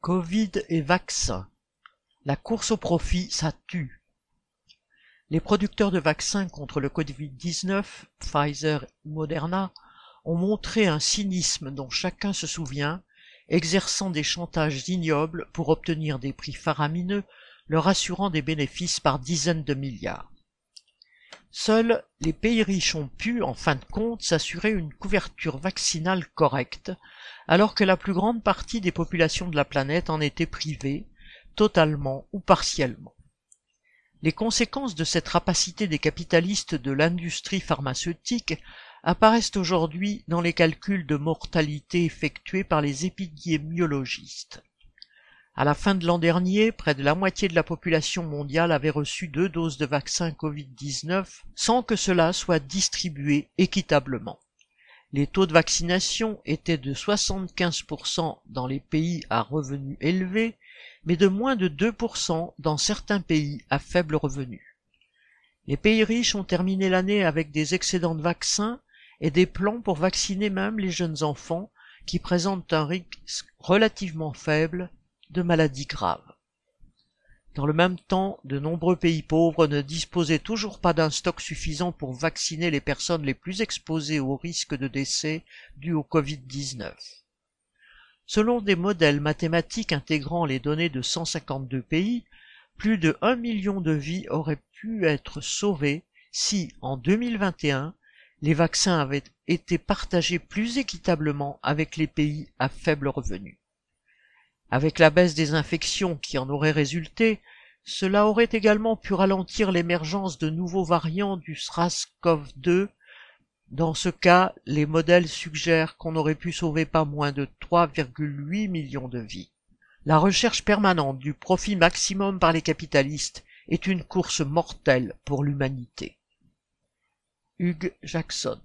Covid et vaccins. La course au profit, ça tue. Les producteurs de vaccins contre le Covid-19, Pfizer Moderna, ont montré un cynisme dont chacun se souvient, exerçant des chantages ignobles pour obtenir des prix faramineux, leur assurant des bénéfices par dizaines de milliards. Seuls les pays riches ont pu, en fin de compte, s'assurer une couverture vaccinale correcte, alors que la plus grande partie des populations de la planète en étaient privées, totalement ou partiellement. Les conséquences de cette rapacité des capitalistes de l'industrie pharmaceutique apparaissent aujourd'hui dans les calculs de mortalité effectués par les épidémiologistes. À la fin de l'an dernier, près de la moitié de la population mondiale avait reçu deux doses de vaccin Covid-19 sans que cela soit distribué équitablement. Les taux de vaccination étaient de 75% dans les pays à revenus élevés, mais de moins de 2% dans certains pays à faible revenu. Les pays riches ont terminé l'année avec des excédents de vaccins et des plans pour vacciner même les jeunes enfants qui présentent un risque relativement faible de maladies graves. Dans le même temps, de nombreux pays pauvres ne disposaient toujours pas d'un stock suffisant pour vacciner les personnes les plus exposées au risque de décès dû au Covid-19. Selon des modèles mathématiques intégrant les données de 152 pays, plus de 1 million de vies auraient pu être sauvées si, en 2021, les vaccins avaient été partagés plus équitablement avec les pays à faible revenu. Avec la baisse des infections qui en aurait résulté, cela aurait également pu ralentir l'émergence de nouveaux variants du SRAS-CoV-2. Dans ce cas, les modèles suggèrent qu'on aurait pu sauver pas moins de 3,8 millions de vies. La recherche permanente du profit maximum par les capitalistes est une course mortelle pour l'humanité. Hugh Jackson